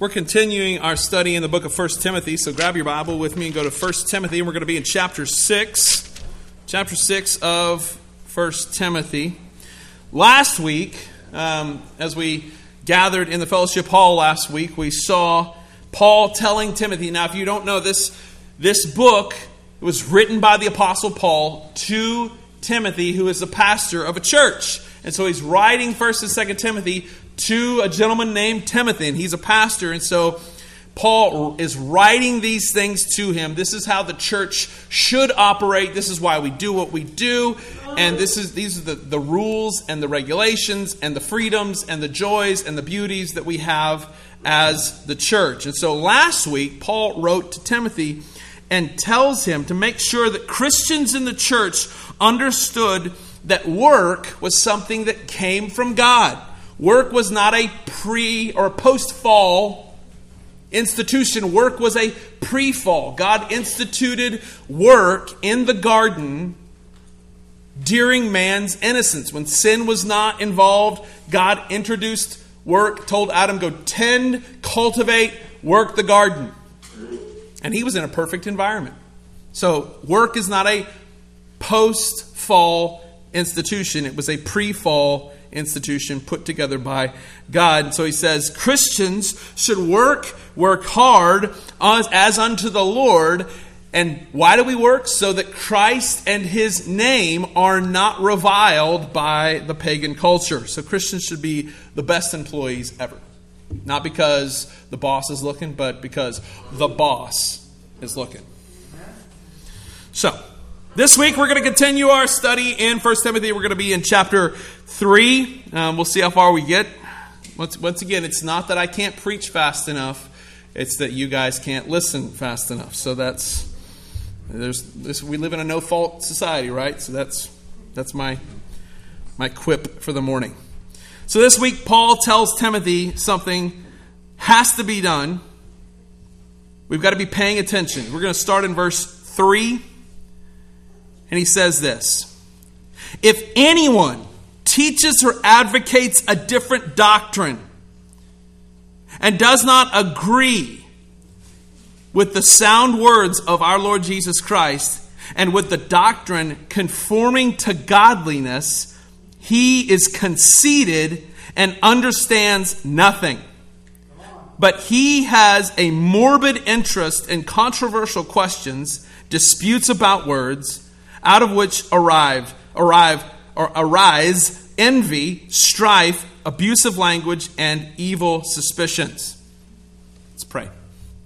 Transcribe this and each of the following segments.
We're continuing our study in the book of 1 Timothy, so grab your Bible with me and go to 1 Timothy, and we're going to be in chapter 6. Chapter 6 of 1 Timothy. Last week, um, as we gathered in the fellowship hall last week, we saw Paul telling Timothy. Now, if you don't know this, this book was written by the Apostle Paul to Timothy, who is the pastor of a church. And so he's writing 1st and 2nd Timothy to a gentleman named Timothy, and he's a pastor. And so Paul is writing these things to him. This is how the church should operate. This is why we do what we do. And this is these are the, the rules and the regulations and the freedoms and the joys and the beauties that we have as the church. And so last week, Paul wrote to Timothy and tells him to make sure that Christians in the church understood that work was something that came from God. Work was not a pre or post fall institution, work was a pre fall. God instituted work in the garden during man's innocence. When sin was not involved, God introduced work, told Adam, go tend, cultivate, work the garden. And he was in a perfect environment. So, work is not a post fall institution, it was a pre fall institution put together by God. And So he says Christians should work, work hard as, as unto the Lord. And why do we work? So that Christ and his name are not reviled by the pagan culture. So Christians should be the best employees ever. Not because the boss is looking, but because the boss is looking. So, this week we're going to continue our study in 1 Timothy. We're going to be in chapter 3. Um, we'll see how far we get. Once, once again, it's not that I can't preach fast enough, it's that you guys can't listen fast enough. So that's, there's this, we live in a no fault society, right? So that's, that's my, my quip for the morning. So this week, Paul tells Timothy something has to be done. We've got to be paying attention. We're going to start in verse 3 and he says this If anyone teaches or advocates a different doctrine and does not agree with the sound words of our Lord Jesus Christ and with the doctrine conforming to godliness, he is conceited and understands nothing. But he has a morbid interest in controversial questions, disputes about words out of which arrive, arrive, or arise envy, strife, abusive language, and evil suspicions. Let's pray.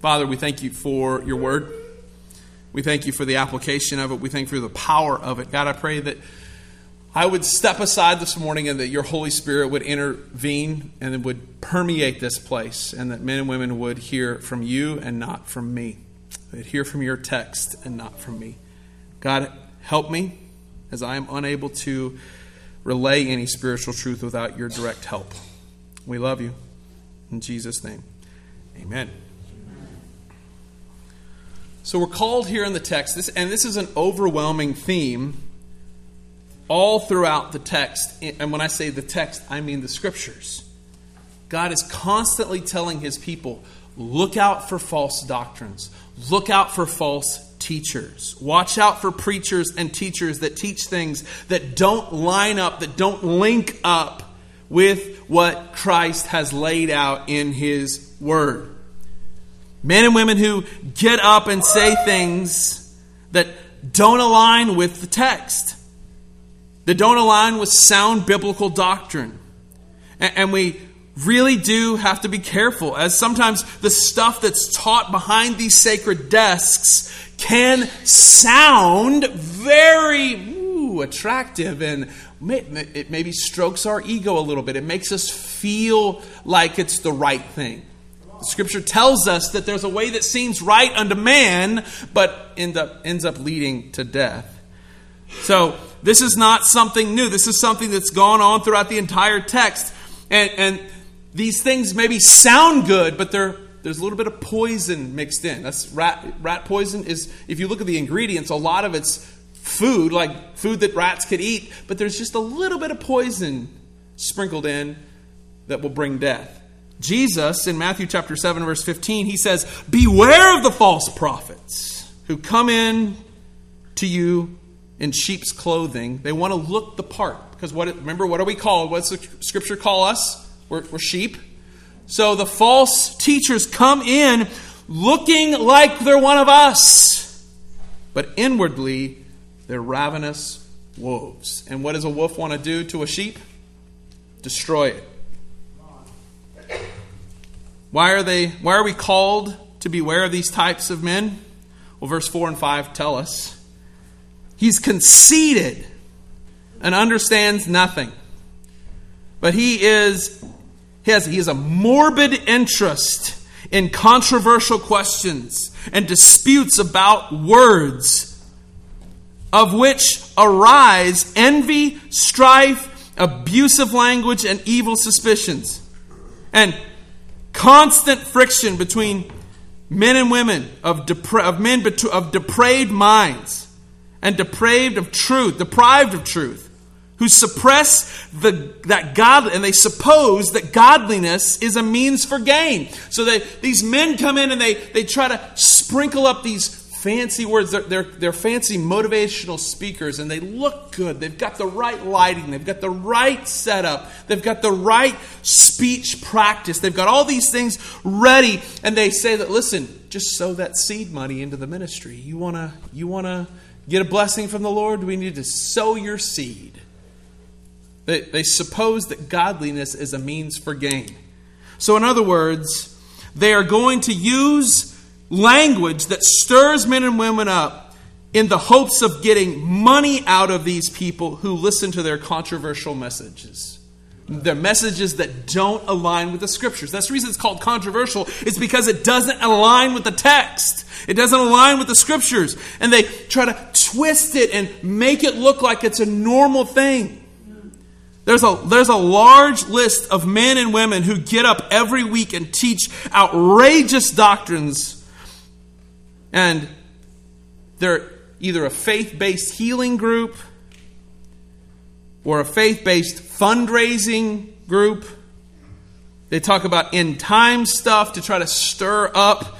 Father, we thank you for your word. We thank you for the application of it. We thank you for the power of it. God, I pray that I would step aside this morning and that your Holy Spirit would intervene and would permeate this place, and that men and women would hear from you and not from me. They'd hear from your text and not from me. God, Help me as I am unable to relay any spiritual truth without your direct help. We love you. In Jesus' name, amen. So we're called here in the text, and this is an overwhelming theme all throughout the text. And when I say the text, I mean the scriptures. God is constantly telling his people look out for false doctrines, look out for false teachers. Watch out for preachers and teachers that teach things that don't line up, that don't link up with what Christ has laid out in His Word. Men and women who get up and say things that don't align with the text, that don't align with sound biblical doctrine. And we really do have to be careful, as sometimes the stuff that's taught behind these sacred desks can sound very ooh, attractive and it maybe strokes our ego a little bit. It makes us feel like it's the right thing. Scripture tells us that there's a way that seems right unto man, but end up, ends up leading to death. So, this is not something new. This is something that's gone on throughout the entire text. And, and these things maybe sound good, but there's a little bit of poison mixed in. That's rat rat poison is if you look at the ingredients, a lot of it's food, like food that rats could eat, but there's just a little bit of poison sprinkled in that will bring death. Jesus, in Matthew chapter 7, verse 15, he says, Beware of the false prophets who come in to you in sheep's clothing. They want to look the part. Because what, remember, what are we called? What's the scripture call us? We're, we're sheep. So the false teachers come in looking like they're one of us, but inwardly they're ravenous wolves. And what does a wolf want to do to a sheep? Destroy it. Why are they why are we called to beware of these types of men? Well, verse 4 and 5 tell us. He's conceited and understands nothing. But he is he has, he has a morbid interest in controversial questions and disputes about words, of which arise envy, strife, abusive language, and evil suspicions. And constant friction between men and women of, depra- of men of depraved minds and depraved of truth, deprived of truth who suppress the, that God, and they suppose that godliness is a means for gain. So they, these men come in and they, they try to sprinkle up these fancy words. They're, they're, they're fancy motivational speakers and they look good. They've got the right lighting. They've got the right setup. They've got the right speech practice. They've got all these things ready. And they say that, listen, just sow that seed money into the ministry. You want to, you want to get a blessing from the Lord? We need to sow your seed. They, they suppose that godliness is a means for gain. So, in other words, they are going to use language that stirs men and women up in the hopes of getting money out of these people who listen to their controversial messages. Their messages that don't align with the scriptures. That's the reason it's called controversial, is because it doesn't align with the text. It doesn't align with the scriptures. And they try to twist it and make it look like it's a normal thing. There's a, there's a large list of men and women who get up every week and teach outrageous doctrines. And they're either a faith based healing group or a faith based fundraising group. They talk about end time stuff to try to stir up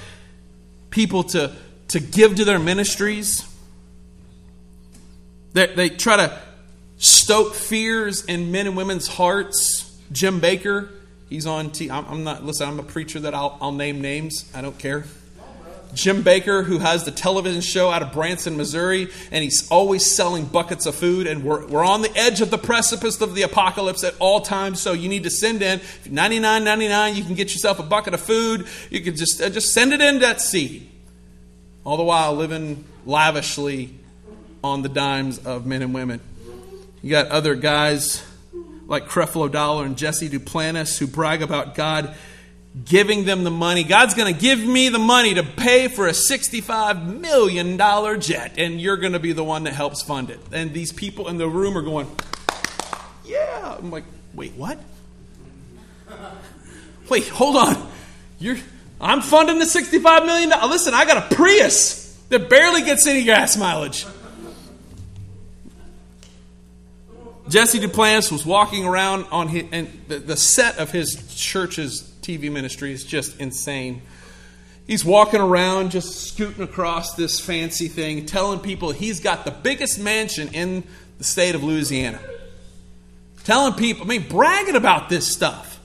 people to, to give to their ministries. They, they try to stoke fears in men and women's hearts. Jim Bakker, he's on. T- I'm, I'm not. Listen, I'm a preacher that I'll, I'll name names. I don't care. Jim Bakker, who has the television show out of Branson, Missouri, and he's always selling buckets of food. And we're, we're on the edge of the precipice of the apocalypse at all times, so you need to send in. Ninety nine ninety nine, you can get yourself a bucket of food. You can just, uh, just send it in that seed. All the while living lavishly on the dimes of men and women. You got other guys like Creflo Dollar and Jesse Duplantis who brag about God giving them the money. God's going to give me the money to pay for a $65 million jet, and you're going to be the one that helps fund it. And these people in the room are going, Yeah. I'm like, Wait, what? Wait, hold on. You're, I'm funding the $65 million. Listen, I got a Prius that barely gets any gas mileage. Jesse Duplantis was walking around on his, and the, the set of his church's TV ministry is just insane. He's walking around, just scooting across this fancy thing, telling people he's got the biggest mansion in the state of Louisiana. Telling people, I mean, bragging about this stuff.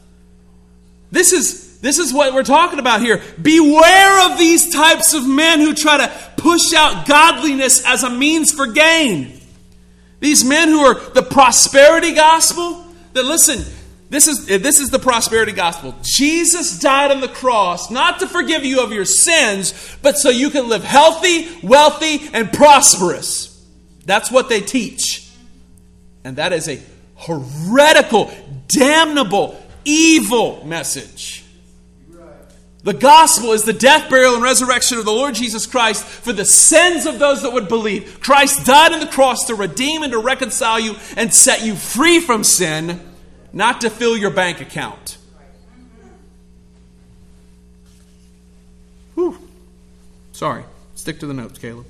This is this is what we're talking about here. Beware of these types of men who try to push out godliness as a means for gain. These men who are the prosperity gospel, that listen, this is, eh, this is the prosperity gospel. Jesus died on the cross not to forgive you of your sins, but so you can live healthy, wealthy, and prosperous. That's what they teach. And that is a heretical, damnable, evil message. The gospel is the death, burial, and resurrection of the Lord Jesus Christ for the sins of those that would believe. Christ died on the cross to redeem and to reconcile you and set you free from sin, not to fill your bank account. Whew. Sorry. Stick to the notes, Caleb.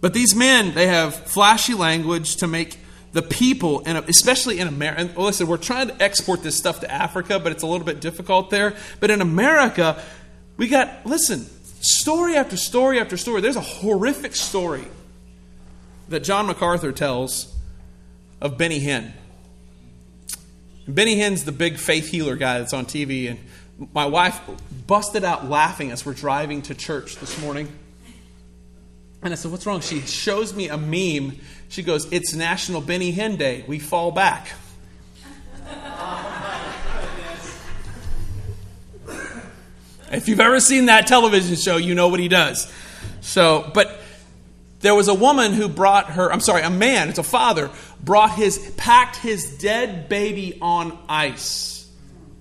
But these men, they have flashy language to make the people, and especially in America, listen, we're trying to export this stuff to Africa, but it's a little bit difficult there. But in America, we got, listen, story after story after story. There's a horrific story that John MacArthur tells of Benny Hinn. Benny Hinn's the big faith healer guy that's on TV, and my wife busted out laughing as we're driving to church this morning. And I said, What's wrong? She shows me a meme. She goes, It's National Benny Hinn Day. We fall back. if you've ever seen that television show, you know what he does. So, but there was a woman who brought her, I'm sorry, a man, it's a father, brought his, packed his dead baby on ice.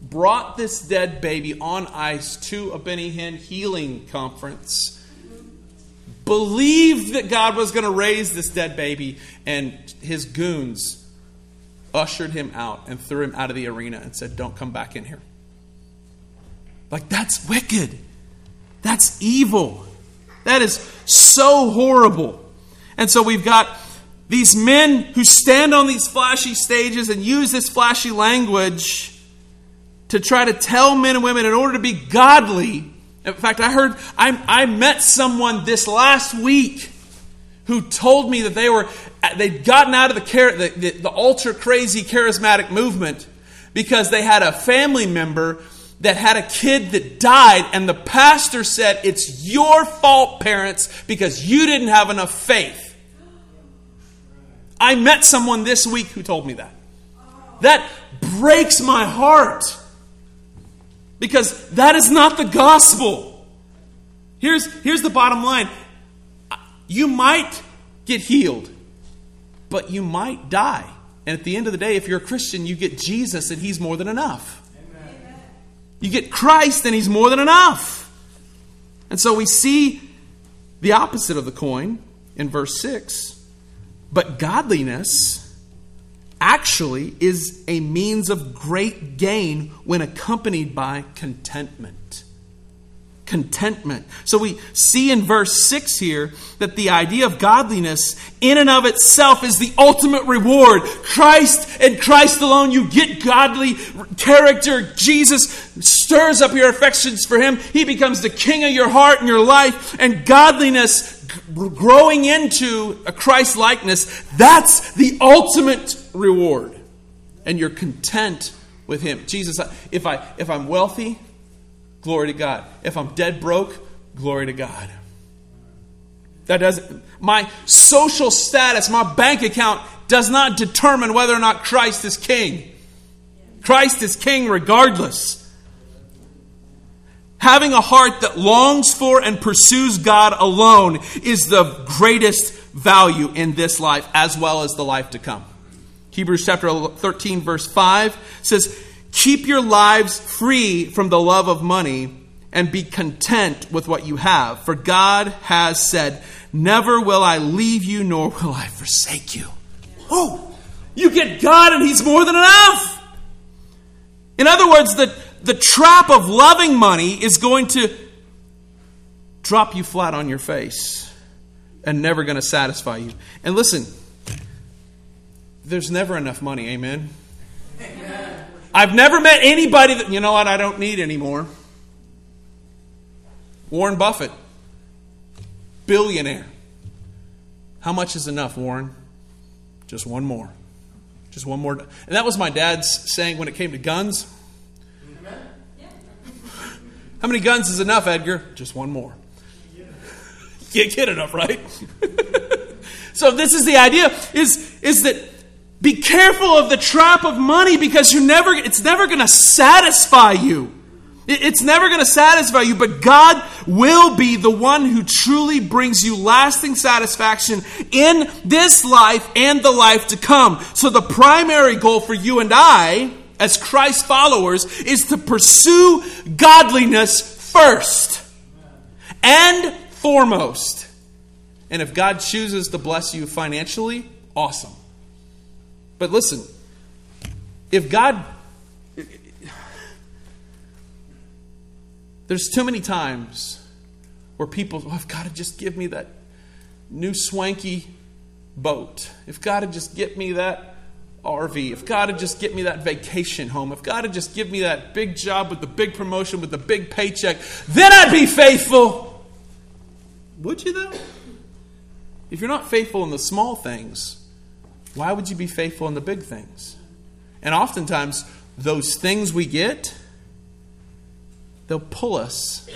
Brought this dead baby on ice to a Benny Hinn healing conference. Believed that God was going to raise this dead baby, and his goons ushered him out and threw him out of the arena and said, Don't come back in here. Like, that's wicked. That's evil. That is so horrible. And so we've got these men who stand on these flashy stages and use this flashy language to try to tell men and women in order to be godly. In fact, I heard, I, I met someone this last week who told me that they were, they'd gotten out of the, the, the, the ultra crazy charismatic movement because they had a family member that had a kid that died, and the pastor said, It's your fault, parents, because you didn't have enough faith. I met someone this week who told me that. That breaks my heart because that is not the gospel. Here's, here's the bottom line you might get healed, but you might die. And at the end of the day, if you're a Christian, you get Jesus, and He's more than enough. You get Christ, and He's more than enough. And so we see the opposite of the coin in verse 6. But godliness actually is a means of great gain when accompanied by contentment contentment. So we see in verse 6 here that the idea of godliness in and of itself is the ultimate reward. Christ and Christ alone, you get godly character. Jesus stirs up your affections for him. He becomes the king of your heart and your life. And godliness growing into a Christ likeness, that's the ultimate reward. And you're content with him. Jesus, if I if I'm wealthy, glory to God. If I'm dead broke, glory to God. That doesn't, my social status, my bank account does not determine whether or not Christ is king. Christ is king regardless. Having a heart that longs for and pursues God alone is the greatest value in this life as well as the life to come. Hebrews chapter 13, verse 5 says, Keep your lives free from the love of money and be content with what you have. For God has said, Never will I leave you, nor will I forsake you. Oh, you get God and He's more than enough. In other words, the, the trap of loving money is going to drop you flat on your face and never going to satisfy you. And listen, there's never enough money, amen? amen. I've never met anybody that, you know what, I don't need anymore. Warren Buffett, billionaire. How much is enough, Warren? Just one more. Just one more. And that was my dad's saying when it came to guns. How many guns is enough, Edgar? Just one more. You get enough, right? so this is the idea is, is that be careful of the trap of money because you never, it's never going to satisfy you. It's never going to satisfy you, but God will be the one who truly brings you lasting satisfaction in this life and the life to come. So, the primary goal for you and I, as Christ followers, is to pursue godliness first and foremost. And if God chooses to bless you financially, awesome. But listen, if God. There's too many times where people, oh, I've got to just give me that new swanky boat, if God would just get me that RV, if God would just get me that vacation home, if God would just give me that big job with the big promotion, with the big paycheck, then I'd be faithful. Would you, though? If you're not faithful in the small things, why would you be faithful in the big things? And oftentimes, those things we get, they'll pull us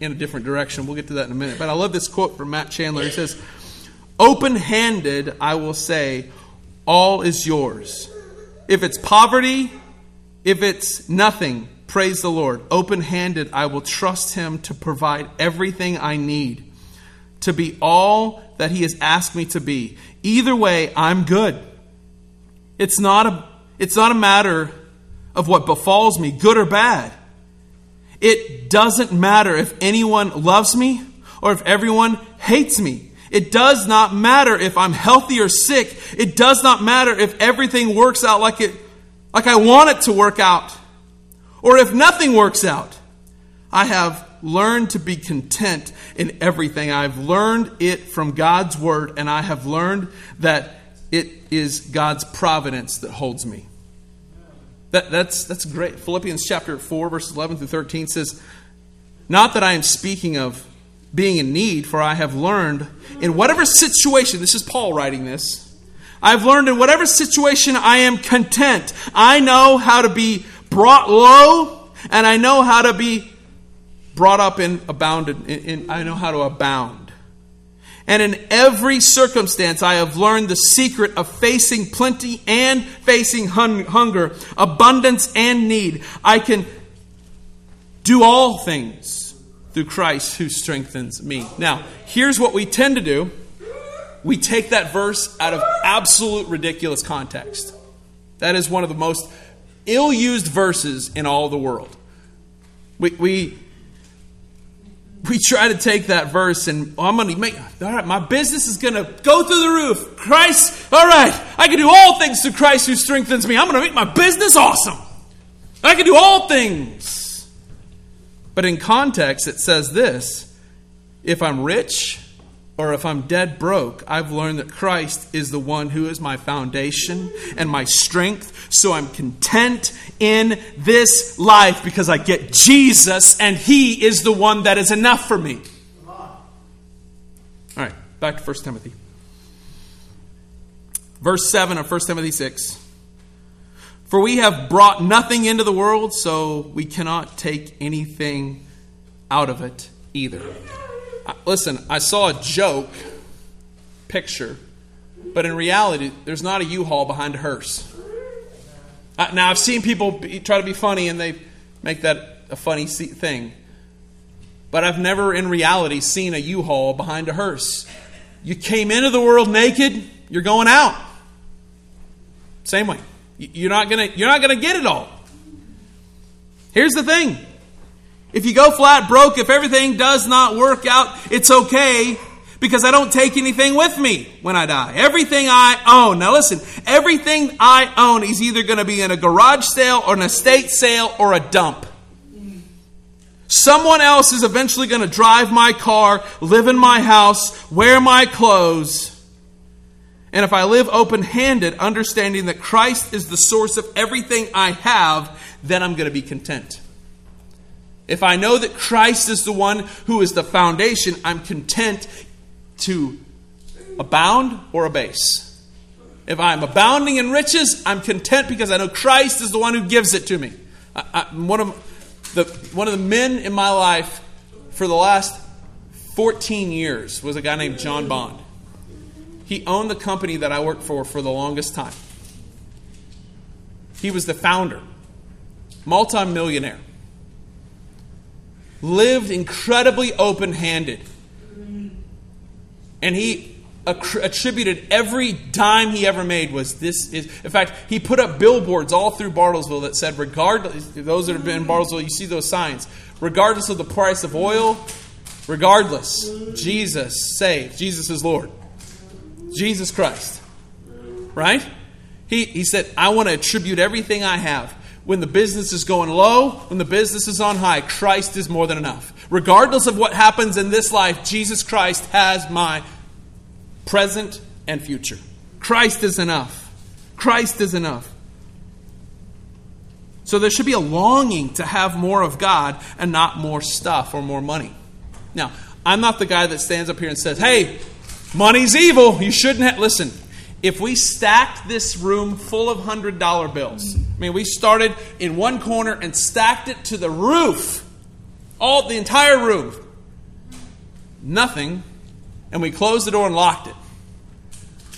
in a different direction. We'll get to that in a minute. But I love this quote from Matt Chandler. He says, Open handed, I will say, all is yours. If it's poverty, if it's nothing, praise the Lord. Open handed, I will trust Him to provide everything I need to be all that He has asked me to be. Either way, I'm good. It's not a, it's not a matter of what befalls me, good or bad. It doesn't matter if anyone loves me or if everyone hates me. It does not matter if I'm healthy or sick. It does not matter if everything works out like it like I want it to work out or if nothing works out. I have learned to be content in everything. I've learned it from God's word and I have learned that it is God's providence that holds me. That, that's, that's great. Philippians chapter 4, verses 11 through 13 says, Not that I am speaking of being in need, for I have learned in whatever situation, this is Paul writing this, I've learned in whatever situation I am content. I know how to be brought low, and I know how to be brought up and abounded. In, in, I know how to abound. And in every circumstance, I have learned the secret of facing plenty and facing hun- hunger, abundance and need. I can do all things through Christ who strengthens me. Now, here's what we tend to do we take that verse out of absolute ridiculous context. That is one of the most ill used verses in all the world. We, we we try to take that verse and oh, I'm going to make, all right, my business is going to go through the roof. Christ, all right, I can do all things through Christ who strengthens me. I'm going to make my business awesome. I can do all things. But in context, it says this if I'm rich, or if I'm dead broke, I've learned that Christ is the one who is my foundation and my strength. So I'm content in this life because I get Jesus and He is the one that is enough for me. All right, back to 1 Timothy. Verse 7 of 1 Timothy 6. For we have brought nothing into the world, so we cannot take anything out of it either. Listen, I saw a joke picture, but in reality, there's not a U-Haul behind a hearse. Now, I've seen people try to be funny and they make that a funny thing. But I've never in reality seen a U-Haul behind a hearse. You came into the world naked, you're going out. Same way. You're not gonna, you're not gonna get it all. Here's the thing if you go flat broke, if everything does not work out, it's okay because I don't take anything with me when I die. Everything I own, now listen, everything I own is either going to be in a garage sale or an estate sale or a dump. Someone else is eventually going to drive my car, live in my house, wear my clothes. And if I live open handed, understanding that Christ is the source of everything I have, then I'm going to be content. If I know that Christ is the one who is the foundation, I'm content to abound or abase. If I'm abounding in riches, I'm content because I know Christ is the one who gives it to me. I, I, one, of the, one of the men in my life for the last 14 years was a guy named John Bond. He owned the company that I worked for for the longest time. He was the founder, multimillionaire lived incredibly open handed. And he attributed every dime he ever made was this is in fact he put up billboards all through bartlesville that said regardless those that have been in bartlesville you see those signs regardless of the price of oil regardless jesus saves jesus is lord. Jesus christ. Right? He, he said i want to attribute everything i have when the business is going low, when the business is on high, Christ is more than enough. Regardless of what happens in this life, Jesus Christ has my present and future. Christ is enough. Christ is enough. So there should be a longing to have more of God and not more stuff or more money. Now, I'm not the guy that stands up here and says, hey, money's evil. You shouldn't have. Listen, if we stacked this room full of $100 bills, I mean, we started in one corner and stacked it to the roof, all the entire room, nothing, and we closed the door and locked it.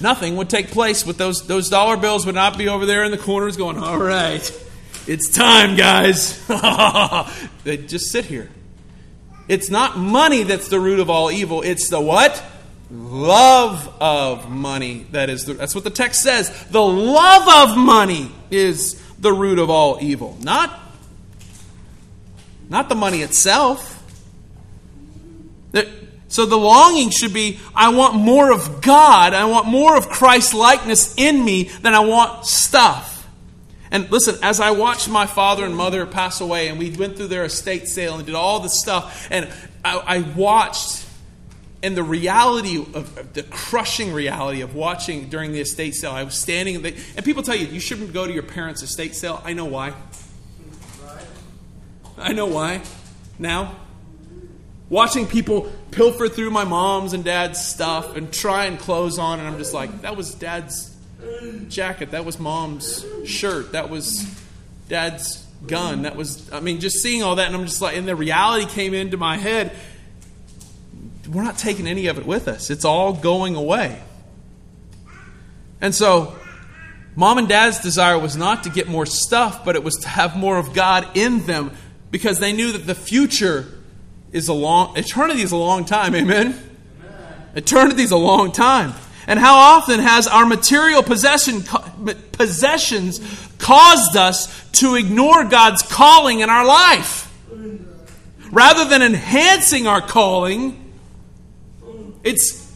Nothing would take place with those, those dollar bills would not be over there in the corners going, all right, it's time, guys. they just sit here. It's not money that's the root of all evil. It's the what? Love of money. That is the, that's what the text says. The love of money is the root of all evil. Not, not the money itself. So the longing should be I want more of God. I want more of Christ likeness in me than I want stuff. And listen, as I watched my father and mother pass away, and we went through their estate sale and did all this stuff, and I, I watched, and the reality of the crushing reality of watching during the estate sale, I was standing, and, they, and people tell you, you shouldn't go to your parents' estate sale. I know why. I know why. Now, watching people pilfer through my mom's and dad's stuff and try and clothes on, and I'm just like, that was dad's jacket. That was mom's shirt. That was dad's gun. That was, I mean, just seeing all that, and I'm just like, and the reality came into my head. We're not taking any of it with us, it's all going away. And so, mom and dad's desire was not to get more stuff, but it was to have more of God in them because they knew that the future is a long, eternity is a long time. Amen? Amen. Eternity is a long time. And how often has our material possession, possessions caused us to ignore God's calling in our life? Rather than enhancing our calling, it's,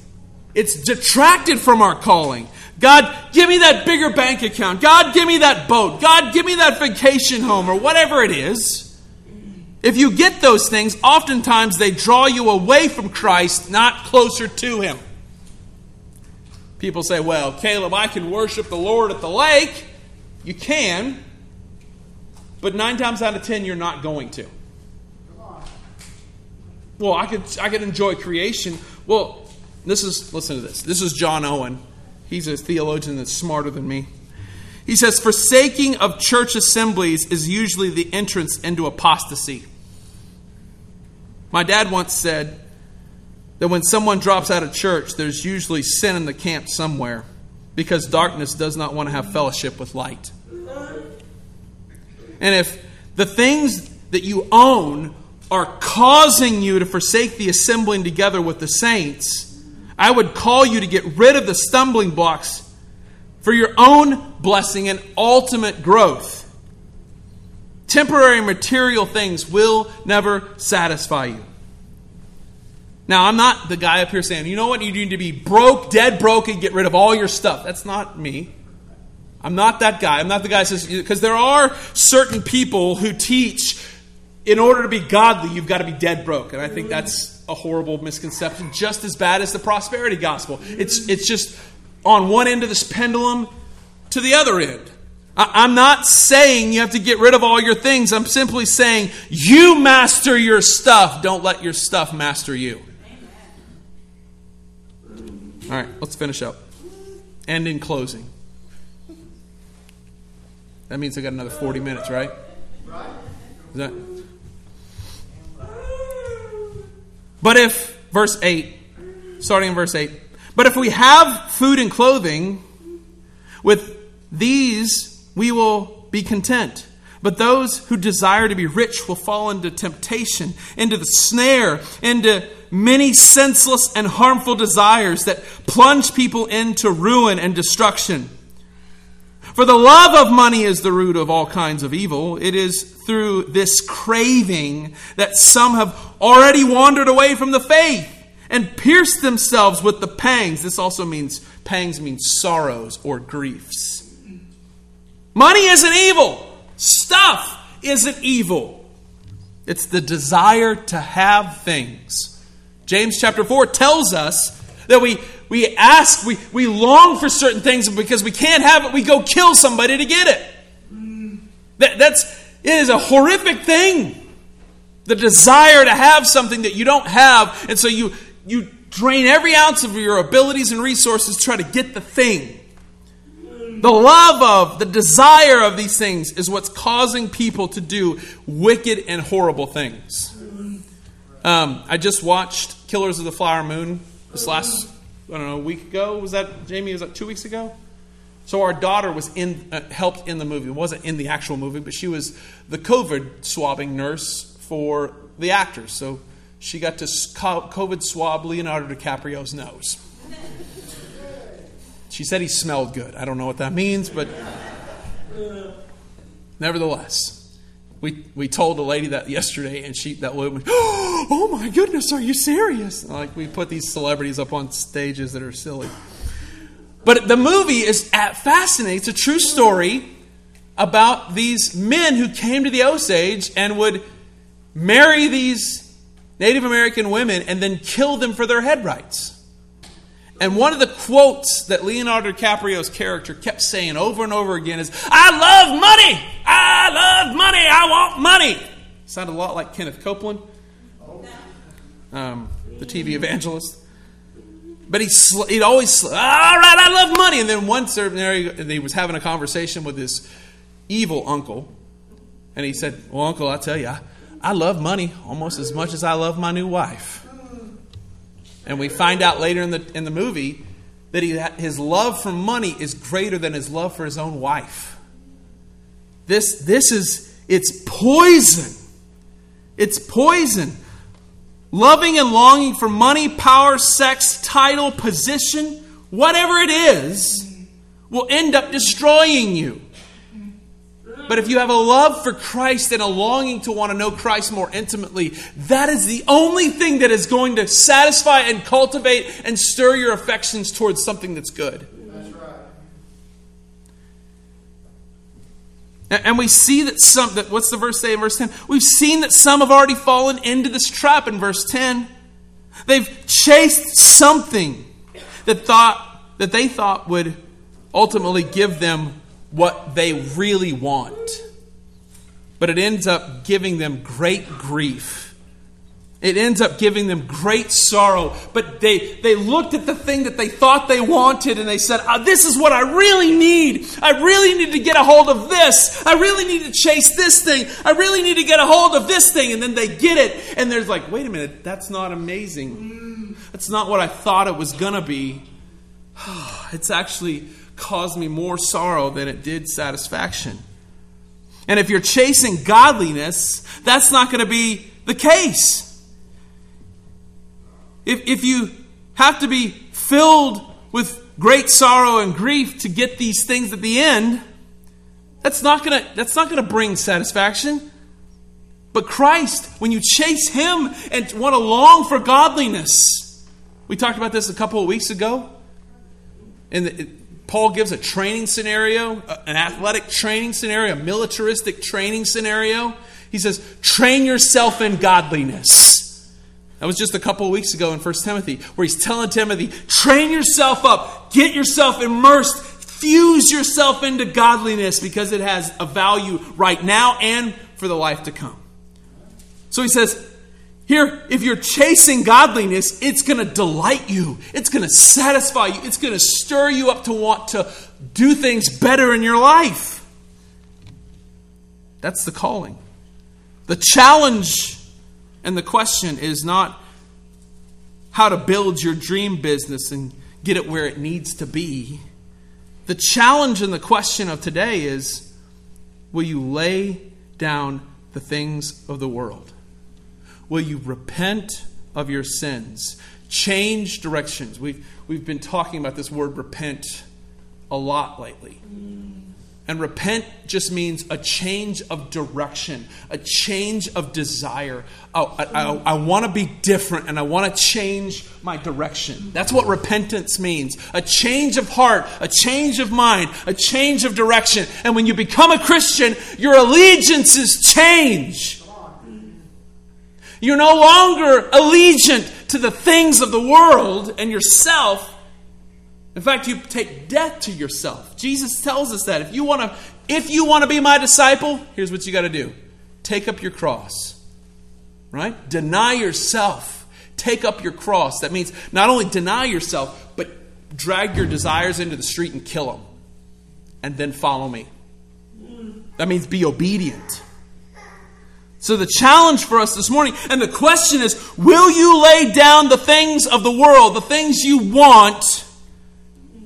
it's detracted from our calling. God, give me that bigger bank account. God, give me that boat. God, give me that vacation home or whatever it is. If you get those things, oftentimes they draw you away from Christ, not closer to Him. People say, well, Caleb, I can worship the Lord at the lake. You can, but nine times out of ten, you're not going to. Well, I could, I could enjoy creation. Well, this is, listen to this. This is John Owen. He's a theologian that's smarter than me. He says, Forsaking of church assemblies is usually the entrance into apostasy. My dad once said, that when someone drops out of church, there's usually sin in the camp somewhere because darkness does not want to have fellowship with light. And if the things that you own are causing you to forsake the assembling together with the saints, I would call you to get rid of the stumbling blocks for your own blessing and ultimate growth. Temporary material things will never satisfy you. Now, I'm not the guy up here saying, you know what, you need to be broke, dead broke, and get rid of all your stuff. That's not me. I'm not that guy. I'm not the guy that says, because there are certain people who teach in order to be godly, you've got to be dead broke. And I think that's a horrible misconception, just as bad as the prosperity gospel. It's, it's just on one end of this pendulum to the other end. I'm not saying you have to get rid of all your things. I'm simply saying you master your stuff. Don't let your stuff master you. All right, let's finish up. And in closing. That means I got another 40 minutes, right? Is that? But if, verse 8, starting in verse 8, but if we have food and clothing, with these we will be content. But those who desire to be rich will fall into temptation, into the snare, into many senseless and harmful desires that plunge people into ruin and destruction. For the love of money is the root of all kinds of evil. It is through this craving that some have already wandered away from the faith and pierced themselves with the pangs. This also means pangs means sorrows or griefs. Money isn't evil. Stuff isn't evil, it's the desire to have things. James chapter 4 tells us that we, we ask, we, we long for certain things, and because we can't have it, we go kill somebody to get it. That, that's, it is a horrific thing. The desire to have something that you don't have, and so you, you drain every ounce of your abilities and resources to try to get the thing. The love of, the desire of these things is what's causing people to do wicked and horrible things. Um, I just watched Killers of the Flower Moon this last, I don't know, a week ago. Was that, Jamie, was that two weeks ago? So our daughter was in, uh, helped in the movie. It wasn't in the actual movie, but she was the COVID swabbing nurse for the actors. So she got to COVID swab Leonardo DiCaprio's nose. She said he smelled good. I don't know what that means, but nevertheless. We, we told a lady that yesterday, and she that woman, oh my goodness, are you serious? Like we put these celebrities up on stages that are silly. But the movie is fascinating. It's a true story about these men who came to the Osage and would marry these Native American women and then kill them for their head rights. And one of the quotes that Leonardo DiCaprio's character kept saying over and over again is, I love money! I love money! I want money! Sounded a lot like Kenneth Copeland, um, the TV evangelist. But he sl- he'd always, sl- all right, I love money. And then once he was having a conversation with his evil uncle. And he said, Well, uncle, I'll tell you, I, I love money almost as much as I love my new wife. And we find out later in the, in the movie that he, his love for money is greater than his love for his own wife. This, this is, it's poison. It's poison. Loving and longing for money, power, sex, title, position, whatever it is, will end up destroying you. But if you have a love for Christ and a longing to want to know Christ more intimately, that is the only thing that is going to satisfy and cultivate and stir your affections towards something that's good. And we see that some, that, what's the verse say in verse 10? We've seen that some have already fallen into this trap in verse 10. They've chased something that thought, that they thought would ultimately give them what they really want. But it ends up giving them great grief. It ends up giving them great sorrow. But they, they looked at the thing that they thought they wanted and they said, oh, This is what I really need. I really need to get a hold of this. I really need to chase this thing. I really need to get a hold of this thing. And then they get it. And there's like, Wait a minute, that's not amazing. That's not what I thought it was going to be. It's actually caused me more sorrow than it did satisfaction. And if you're chasing godliness, that's not going to be the case. If, if you have to be filled with great sorrow and grief to get these things at the end, that's not to that's not to bring satisfaction. But Christ, when you chase him and want to long for godliness, we talked about this a couple of weeks ago. And Paul gives a training scenario, an athletic training scenario, a militaristic training scenario. He says, train yourself in godliness. That was just a couple of weeks ago in 1 Timothy, where he's telling Timothy, train yourself up, get yourself immersed, fuse yourself into godliness because it has a value right now and for the life to come. So he says, here, if you're chasing godliness, it's going to delight you. It's going to satisfy you. It's going to stir you up to want to do things better in your life. That's the calling. The challenge and the question is not how to build your dream business and get it where it needs to be. The challenge and the question of today is will you lay down the things of the world? Will you repent of your sins? Change directions. We've, we've been talking about this word repent a lot lately. And repent just means a change of direction, a change of desire. Oh, I, I, I want to be different and I want to change my direction. That's what repentance means a change of heart, a change of mind, a change of direction. And when you become a Christian, your allegiances change. You're no longer allegiant to the things of the world and yourself. In fact, you take death to yourself. Jesus tells us that. If you want to if you want to be my disciple, here's what you got to do. Take up your cross. Right? Deny yourself. Take up your cross. That means not only deny yourself, but drag your desires into the street and kill them. And then follow me. That means be obedient. So, the challenge for us this morning, and the question is will you lay down the things of the world, the things you want,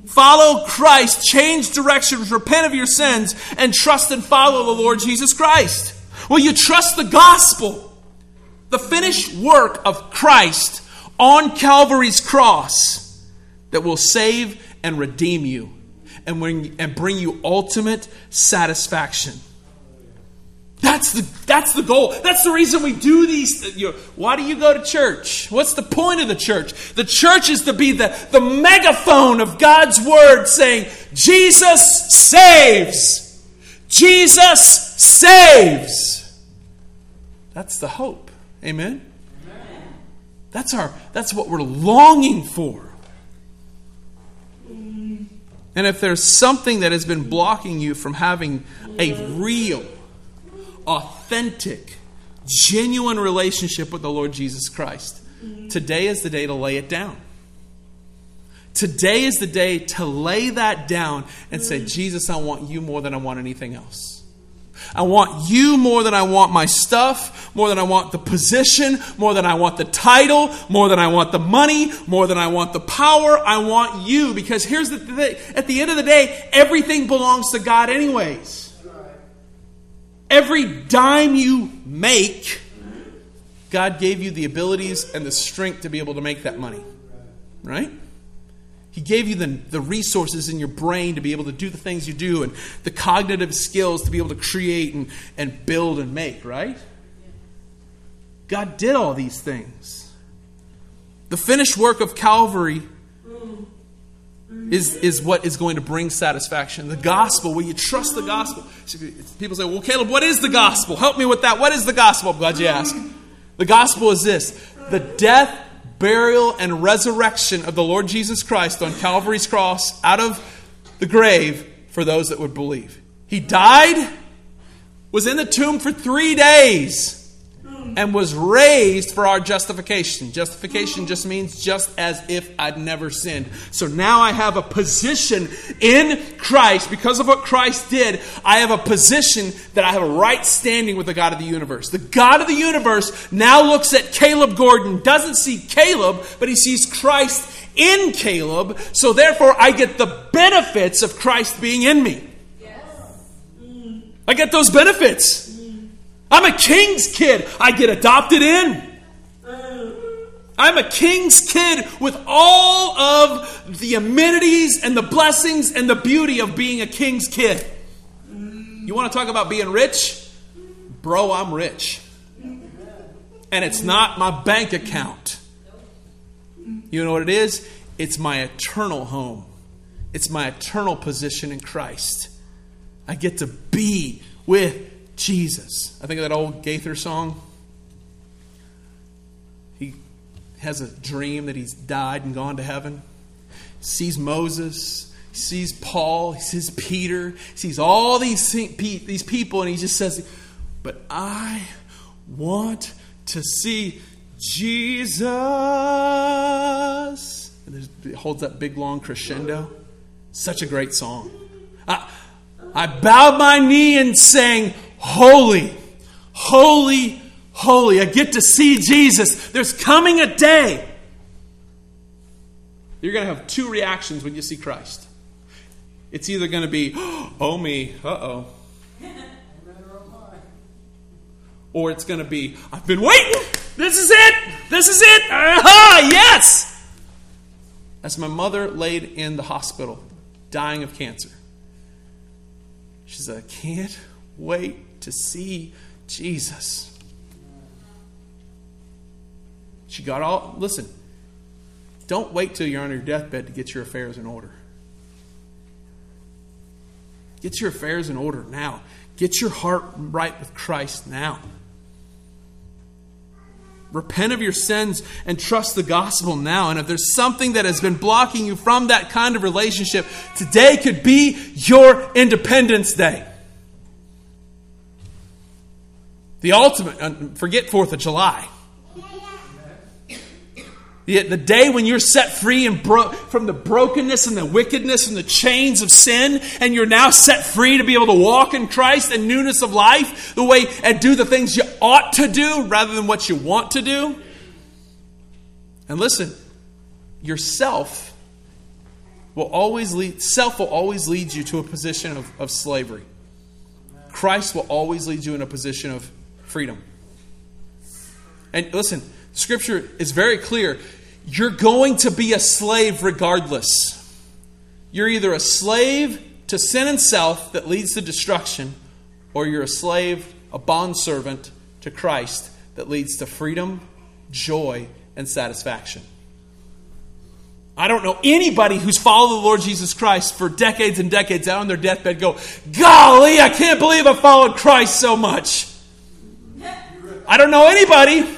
follow Christ, change directions, repent of your sins, and trust and follow the Lord Jesus Christ? Will you trust the gospel, the finished work of Christ on Calvary's cross that will save and redeem you and bring, you ultimate satisfaction? That's the, that's the goal. That's the reason we do these. You know, why do you go to church? What's the point of the church? The church is to be the, the megaphone of God's word saying, Jesus saves. Jesus saves. That's the hope. Amen? Amen. That's, our, that's what we're longing for. And if there's something that has been blocking you from having a real, authentic, genuine relationship with the Lord Jesus Christ, mm-hmm. today is the day to lay it down. Today is the day to lay that down and say, mm-hmm. Jesus, I want you more than I want anything else. I want you more than I want my stuff, more than I want the position, more than I want the title, more than I want the money, more than I want the power. I want you because here's the thing at the end of the day, everything belongs to God, anyways. Every dime you make, God gave you the abilities and the strength to be able to make that money. Right? He gave you the, the resources in your brain to be able to do the things you do and the cognitive skills to be able to create and, and build and make, right? God did all these things. The finished work of Calvary is, is what is going to bring satisfaction. The gospel, will you trust the gospel? People say, well, Caleb, what is the gospel? Help me with that. What is the gospel? I'm glad you asked. The gospel is this the death, burial, and resurrection of the Lord Jesus Christ on Calvary's cross out of the grave for those that would believe. He died, was in the tomb for three days and was raised for our justification. Justification just means just as if I'd never sinned. So now I have a position in Christ. Because of what Christ did, I have a position that I have a right standing with the God of the universe. The God of the universe now looks at Caleb Gordon, doesn't see Caleb, but he sees Christ in Caleb. So therefore, I get the benefits of Christ being in me. I get those benefits. I'm a king's kid. I get adopted in. I'm a king's kid with all of the amenities and the blessings and the beauty of being a king's kid. You want to talk about being rich? Bro, I'm rich. And it's not my bank account. You know what it is? It's my eternal home. It's my eternal position in Christ. I get to be with Jesus. I think of that old Gaither song. He has a dream that he's died and gone to heaven. Sees Moses, sees Paul, he sees Peter, sees all these, these people, and he just says, But I want to see Jesus. And it holds that big long crescendo. Such a great song. I, I bowed my knee and sang, holy, holy, holy. I get to see Jesus. There's coming a day. You're going to have two reactions when you see Christ. It's either going to be, oh me, uh oh. Or it's going to be, I've been waiting. This is it. This is it. Aha, yes. As my mother laid in the hospital, dying of cancer, she said, I can't wait to see Jesus. She got all, listen, don't wait till you're on your deathbed to get your affairs in order. Get your affairs in order now. Get your heart right with Christ now. repent of your sins and trust the gospel now. And if there's something that has been blocking you from that kind of relationship, today could be your Independence Day. The ultimate, uh, forget 4th of July. The, the day when you're set free and bro- from the brokenness and the wickedness and the chains of sin, and you're now set free to be able to walk in Christ and newness of life, the way and do the things you ought to do rather than what you want to do. And listen, yourself will always lead self will always lead you to a position of, of slavery. Christ will always lead you in a position of freedom. And listen, scripture is very clear you're going to be a slave regardless. You're either a slave to sin and self that leads to destruction, or you're a slave, a bondservant to Christ that leads to freedom, joy, and satisfaction. I don't know anybody who's followed the Lord Jesus Christ for decades and decades out on their deathbed go, Golly, I can't believe I followed Christ so much. I don't know anybody.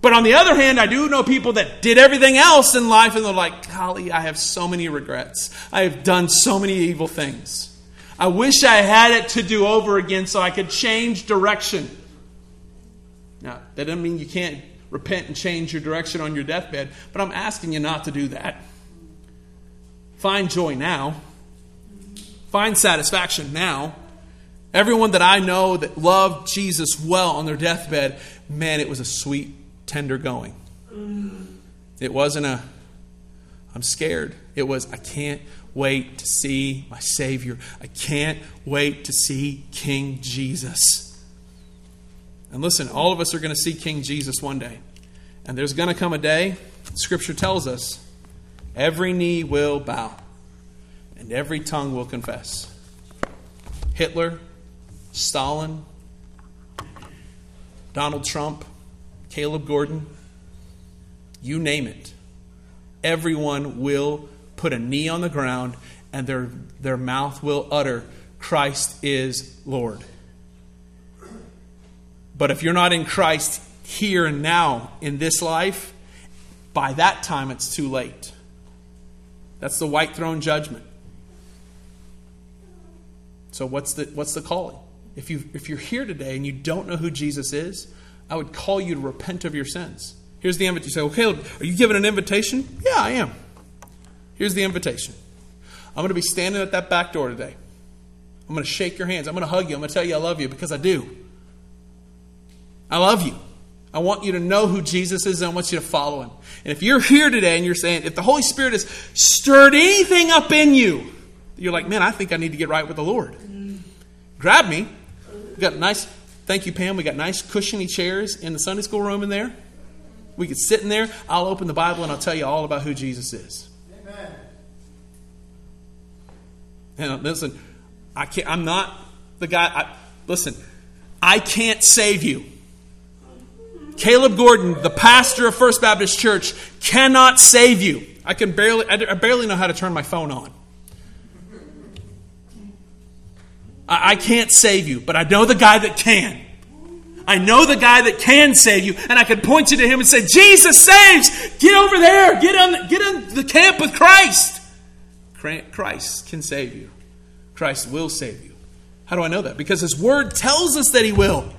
But on the other hand, I do know people that did everything else in life and they're like, golly, I have so many regrets. I have done so many evil things. I wish I had it to do over again so I could change direction. Now, that doesn't mean you can't repent and change your direction on your deathbed, but I'm asking you not to do that. Find joy now. Find satisfaction now. Everyone that I know that loved Jesus well on their deathbed, man, it was a sweet tender going. It wasn't a, I'm scared. It was, I can't wait to see my Savior. I can't wait to see King Jesus. And listen, all of us are going to see King Jesus one day. And there's going to come a day, Scripture tells us, every knee will bow and every tongue will confess. Hitler, Stalin, Donald Trump, Caleb Gordon, you name it. Everyone will put a knee on the ground and their, their mouth will utter, Christ is Lord. But if you're not in Christ here and now in this life, by that time it's too late. That's the white throne judgment. So what's the what's the calling? If you if you're here today and you don't know who Jesus is, I would call you to repent of your sins. Here's the invitation. You say, okay, are you giving an invitation? Yeah, I am. Here's the invitation. I'm going to be standing at that back door today. I'm going to shake your hands. I'm going to hug you. I'm going to tell you I love you because I do. I love you. I want you to know who Jesus is and I want you to follow him. And if you're here today and you're saying, if the Holy Spirit has stirred anything up in you, you're like, man, I think I need to get right with the Lord. Grab me. We've got nice Thank you, Pam. We got nice cushiony chairs in the Sunday school room in there. We could sit in there. I'll open the Bible and I'll tell you all about who Jesus is. Amen. And listen, I can't, I'm not the guy. I, listen, I can't save you. Caleb Gordon, the pastor of First Baptist Church, cannot save you. I can barely, I barely know how to turn my phone on. I can't save you, but I know the guy that can. I know the guy that can save you, and I can point you to him and say, Jesus saves! Get over there! Get on, get in the camp with Christ! Christ can save you. Christ will save you. How do I know that? Because his word tells us that he will.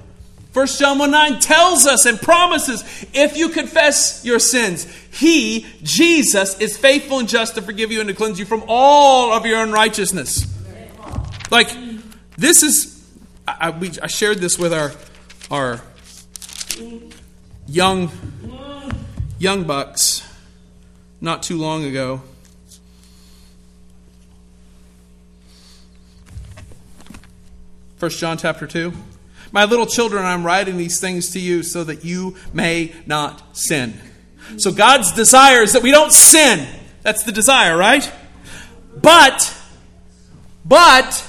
1 John 1 9 tells us and promises if you confess your sins, he, Jesus, is faithful and just to forgive you and to cleanse you from all of your unrighteousness. Like, this is, I, we, I shared this with our, our young, young bucks not too long ago. First John chapter 2. My little children, I'm writing these things to you so that you may not sin. So God's desire is that we don't sin. That's the desire, right? But, but,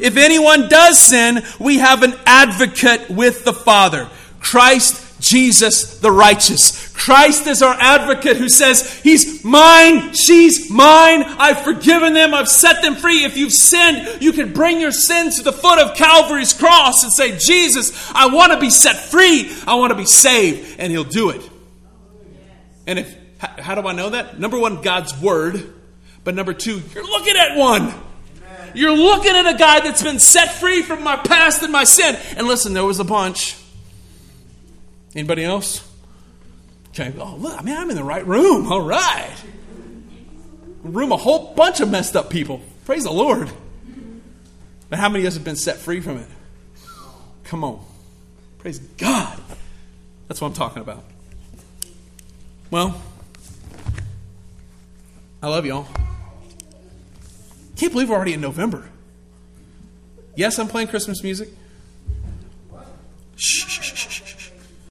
if anyone does sin, we have an advocate with the Father, Christ Jesus the righteous. Christ is our advocate who says, He's mine, she's mine, I've forgiven them, I've set them free. If you've sinned, you can bring your sins to the foot of Calvary's cross and say, Jesus, I want to be set free, I want to be saved, and He'll do it. And if, how do I know that? Number one, God's Word. But number two, you're looking at one. You're looking at a guy that's been set free from my past and my sin. And listen, there was a bunch. Anybody else? Okay. Oh, look, I mean, I'm in the right room. All right. Room a whole bunch of messed up people. Praise the Lord. But how many of us have been set free from it? Come on. Praise God. That's what I'm talking about. Well, I love y'all. Can't believe we're already in November. Yes, I'm playing Christmas music. Shh, shh, shh.